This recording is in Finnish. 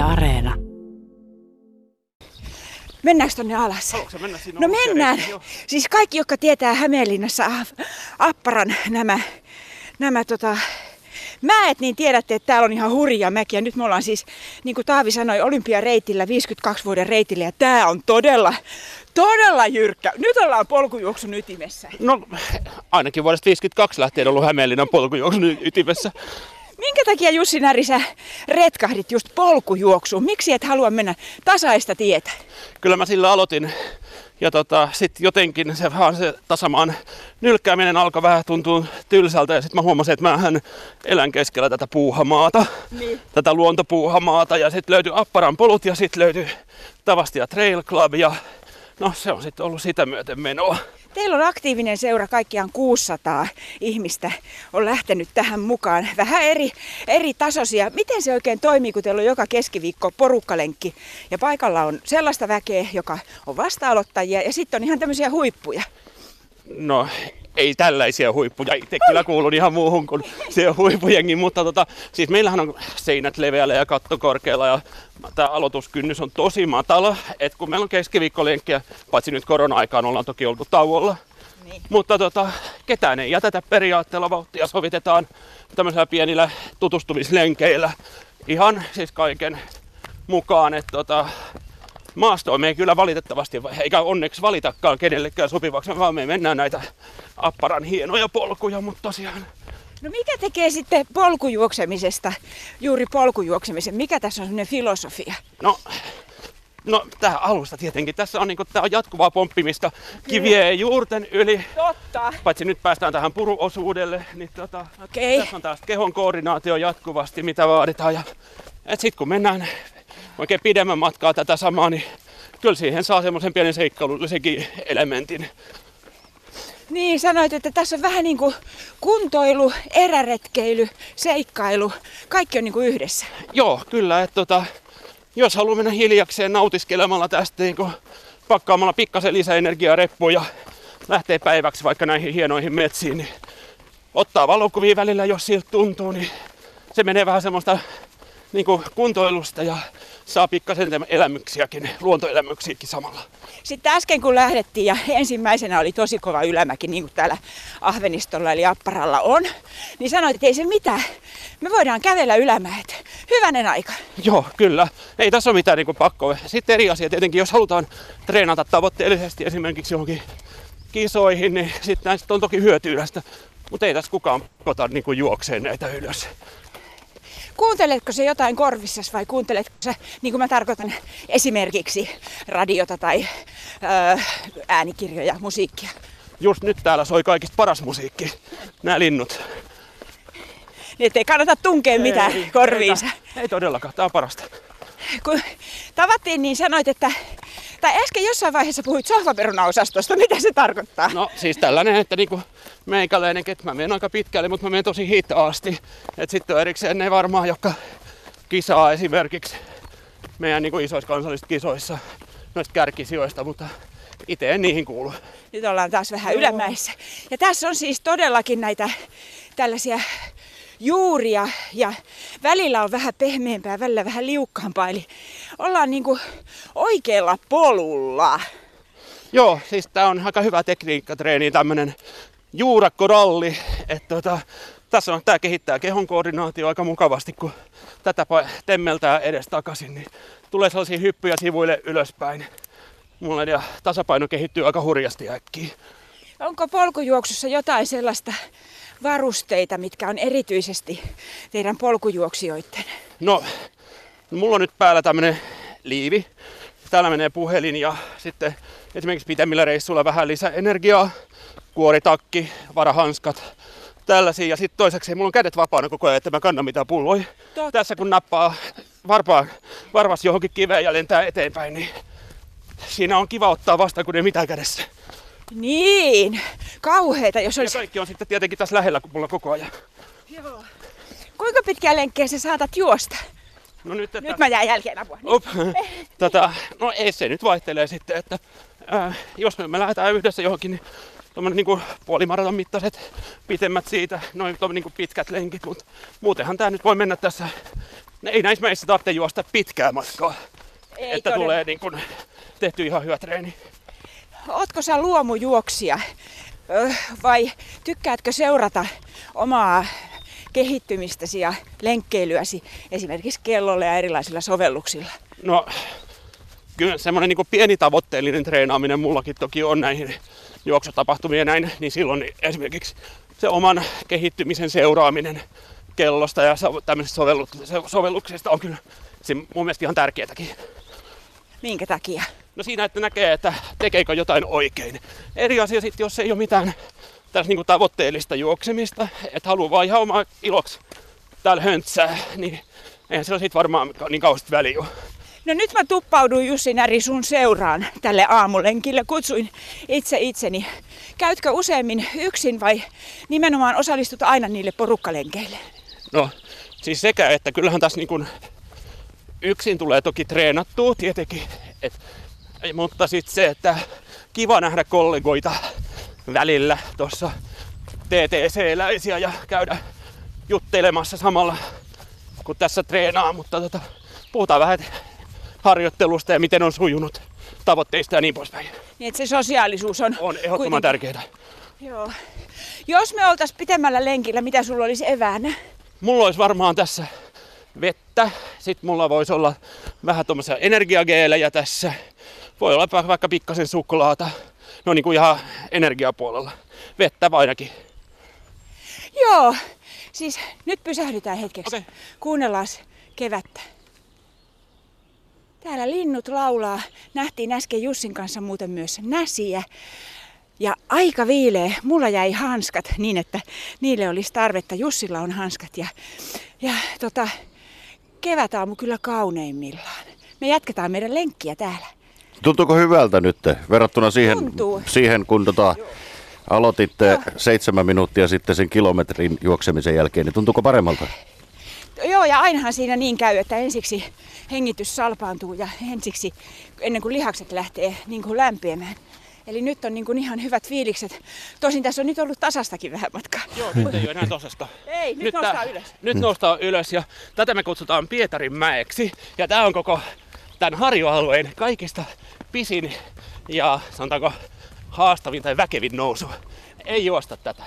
Yle Areena. Mennäänkö tonne alas? Mennä No mennään. Joo. Siis kaikki, jotka tietää Hämeenlinnassa Apparan nämä, nämä tota, mäet, niin tiedätte, että täällä on ihan hurja mäki. Ja nyt me ollaan siis, niin kuin Taavi sanoi, olympiareitillä, 52 vuoden reitillä. Ja tää on todella, todella jyrkkä. Nyt ollaan polkujuoksun ytimessä. No ainakin vuodesta 52 lähtien ollut Hämeenlinnan polkujuoksun ytimessä. Minkä takia Jussi Näri sä retkahdit just polkujuoksuun? Miksi et halua mennä tasaista tietä? Kyllä mä sillä aloitin. Ja tota, sitten jotenkin se, vaan se tasamaan nylkkääminen alkoi vähän tuntua tylsältä. Ja sitten mä huomasin, että mähän elän keskellä tätä puuhamaata. Niin. Tätä luontopuuhamaata. Ja sitten löytyi Apparan polut ja sitten löytyi Tavastia Trail Club. Ja no se on sitten ollut sitä myöten menoa. Teillä on aktiivinen seura, kaikkiaan 600 ihmistä on lähtenyt tähän mukaan. Vähän eri, eri tasoisia. Miten se oikein toimii, kun teillä on joka keskiviikko porukkalenkki ja paikalla on sellaista väkeä, joka on vasta-aloittajia ja sitten on ihan tämmöisiä huippuja. No ei tällaisia huippuja. Itse kyllä kuulun ihan muuhun kuin se huippujengi, mutta tota, siis meillähän on seinät leveällä ja katto korkealla ja tämä aloituskynnys on tosi matala. Et kun meillä on keskiviikkolenkkiä, paitsi nyt korona-aikaan ollaan toki oltu tauolla, Niin. mutta tota, ketään ei jätetä periaatteella vauhtia, sovitetaan tämmöisillä pienillä tutustumislenkeillä ihan siis kaiken mukaan. Että tota, maastoa me ei kyllä valitettavasti, eikä onneksi valitakaan kenellekään sopivaksi, vaan me mennään näitä apparan hienoja polkuja, mutta tosiaan No mikä tekee sitten polkujuoksemisesta juuri polkujuoksemisen? Mikä tässä on semmoinen filosofia? No, no tää alusta tietenkin. Tässä on, niinku, tää on jatkuvaa pomppimista kivien ja juurten yli. Totta. Paitsi nyt päästään tähän puruosuudelle, niin tota, Okei. tässä on taas kehon koordinaatio jatkuvasti, mitä vaaditaan. Ja, et sit kun mennään oikein pidemmän matkaa tätä samaa, niin kyllä siihen saa semmoisen pienen seikkailullisenkin elementin. Niin, sanoit, että tässä on vähän niin kuin kuntoilu, eräretkeily, seikkailu. Kaikki on niin kuin yhdessä. Joo, kyllä. Että tota, jos haluaa mennä hiljakseen nautiskelemalla tästä niin kuin pakkaamalla pikkasen lisäenergiaa reppuun ja lähtee päiväksi vaikka näihin hienoihin metsiin, niin ottaa valokuvia välillä, jos siltä tuntuu, niin se menee vähän semmoista niin kuin kuntoilusta ja saa pikkasen elämyksiäkin, luontoelämyksiäkin samalla. Sitten äsken kun lähdettiin ja ensimmäisenä oli tosi kova ylämäki, niin kuin täällä Ahvenistolla eli Apparalla on, niin sanoit, että ei se mitään. Me voidaan kävellä ylämäet. Hyvänen aika. Joo, kyllä. Ei tässä ole mitään niin pakkoa. Sitten eri asia tietenkin, jos halutaan treenata tavoitteellisesti esimerkiksi johonkin kisoihin, niin sitten on toki hyötyä tästä. Mutta ei tässä kukaan kota niin juokseen näitä ylös. Kuunteletko se jotain korvissas vai kuunteletko se, niin kuin mä tarkoitan, esimerkiksi radiota tai öö, äänikirjoja, musiikkia? Just nyt täällä soi kaikista paras musiikki. Nämä linnut. Niin ettei kannata tunkea mitään Ei, korviinsa. Ei, ei todellakaan, tämä on parasta. Kun tavattiin, niin sanoit, että... Tai äsken jossain vaiheessa puhuit sohvaperunaosastosta. Mitä se tarkoittaa? No siis tällainen, että niinku meikäläinen, että mä menen aika pitkälle, mutta mä menen tosi hitaasti. Et sitten on erikseen ne varmaan, jotka kisaa esimerkiksi meidän niinku isoissa kansallisissa kisoissa noista kärkisijoista, mutta itse en niihin kuulu. Nyt ollaan taas vähän ylämäessä. Ja tässä on siis todellakin näitä tällaisia juuria ja välillä on vähän pehmeämpää, välillä vähän liukkaampaa. Eli ollaan niinku oikealla polulla. Joo, siis tää on aika hyvä tekniikkatreeni, tämmönen juurakkoralli. Että tota, tässä on, tää kehittää kehon koordinaatio aika mukavasti, kun tätä temmeltää edes takaisin, niin tulee sellaisia hyppyjä sivuille ylöspäin. Mulla ja tasapaino kehittyy aika hurjasti äkkiä. Onko polkujuoksussa jotain sellaista varusteita, mitkä on erityisesti teidän polkujuoksijoiden? No, mulla on nyt päällä tämmönen liivi. Täällä menee puhelin ja sitten esimerkiksi pitemmillä reissuilla vähän lisää energiaa. Kuoritakki, varahanskat, tällaisia. Ja sitten toiseksi mulla on kädet vapaana koko ajan, että mä kannan mitään pulloja. Totta. Tässä kun nappaa varpaa, varvas johonkin kiveen ja lentää eteenpäin, niin siinä on kiva ottaa vastaan, kun ei mitään kädessä. Niin, kauheita, jos Ja olisi... kaikki on sitten tietenkin tässä lähellä kun mulla koko ajan. Joo. Kuinka pitkää lenkkiä sä saatat juosta? No nyt, että... Nyt mä jään jälkeen apua. Up. Tota, no ei se nyt vaihtelee sitten, että ää, jos me, me lähdetään yhdessä johonkin, niin tuommoinen niinku puolimaraton mittaiset pitemmät siitä, noin niinku pitkät lenkit, mutta muutenhan tämä nyt voi mennä tässä ei näissä meissä tarvitse juosta pitkää matkaa, Ei että todella. tulee niin kun tehty ihan hyvä treeni. Ootko sä luomujuoksija Ö, vai tykkäätkö seurata omaa kehittymistäsi ja lenkkeilyäsi esimerkiksi kellolla ja erilaisilla sovelluksilla? No, kyllä semmoinen niin pieni tavoitteellinen treenaaminen mullakin toki on näihin juoksutapahtumiin ja näin, niin silloin esimerkiksi se oman kehittymisen seuraaminen kellosta ja tämmöisistä sovellu- sovelluksista on kyllä se mun mielestä ihan tärkeätäkin. Minkä takia? No siinä, että näkee, että tekeekö jotain oikein. Eri asia sitten, jos ei ole mitään tässä niinku tavoitteellista juoksemista, että haluaa vaan ihan omaa iloksi täällä höntsää, niin eihän sillä sitten varmaan niin kauheasti väliä ole. No nyt mä tuppauduin Jussi Näri sun seuraan tälle aamulenkille. Kutsuin itse itseni. Käytkö useammin yksin vai nimenomaan osallistut aina niille porukkalenkeille? No, siis sekä, että kyllähän tässä niin kuin yksin tulee toki treenattua tietenkin, et, mutta sitten se, että kiva nähdä kollegoita välillä tuossa TTC-läisiä ja käydä juttelemassa samalla kun tässä treenaa, mutta tota, puhutaan vähän harjoittelusta ja miten on sujunut tavoitteista ja niin poispäin. Niin että se sosiaalisuus on, On ehdottoman tärkeää. Joo. Jos me oltais pitemmällä lenkillä, mitä sulla olisi eväänä? Mulla olisi varmaan tässä vettä. Sitten mulla voisi olla vähän tuommoisia energiageelejä tässä. Voi olla va- vaikka pikkasen suklaata. No niin kuin ihan energiapuolella. Vettä ainakin. Joo. Siis nyt pysähdytään hetkeksi. Okei. Kuunnellaan kevättä. Täällä linnut laulaa. Nähtiin äsken Jussin kanssa muuten myös näsiä. Ja aika viileä. Mulla jäi hanskat niin, että niille olisi tarvetta. Jussilla on hanskat. Ja, ja tota, kevätaamu kyllä kauneimmillaan. Me jatketaan meidän lenkkiä täällä. Tuntuuko hyvältä nyt verrattuna siihen, Tuntuu. siihen kun tota, aloititte seitsemän minuuttia sitten sen kilometrin juoksemisen jälkeen, niin tuntuuko paremmalta? Joo, ja ainahan siinä niin käy, että ensiksi hengitys salpaantuu ja ensiksi ennen kuin lihakset lähtee niin kuin lämpiämään. Eli nyt on niin kuin ihan hyvät fiilikset. Tosin tässä on nyt ollut tasastakin vähän matkaa. Joo, nyt ei ole enää tosasta. Ei, nyt noustaan tää- ylös. Nyt noustaan ylös ja tätä me kutsutaan Pietarin mäeksi. Ja tää on koko tämän harjoalueen kaikista pisin ja sanotaanko haastavin tai väkevin nousu. Ei juosta tätä.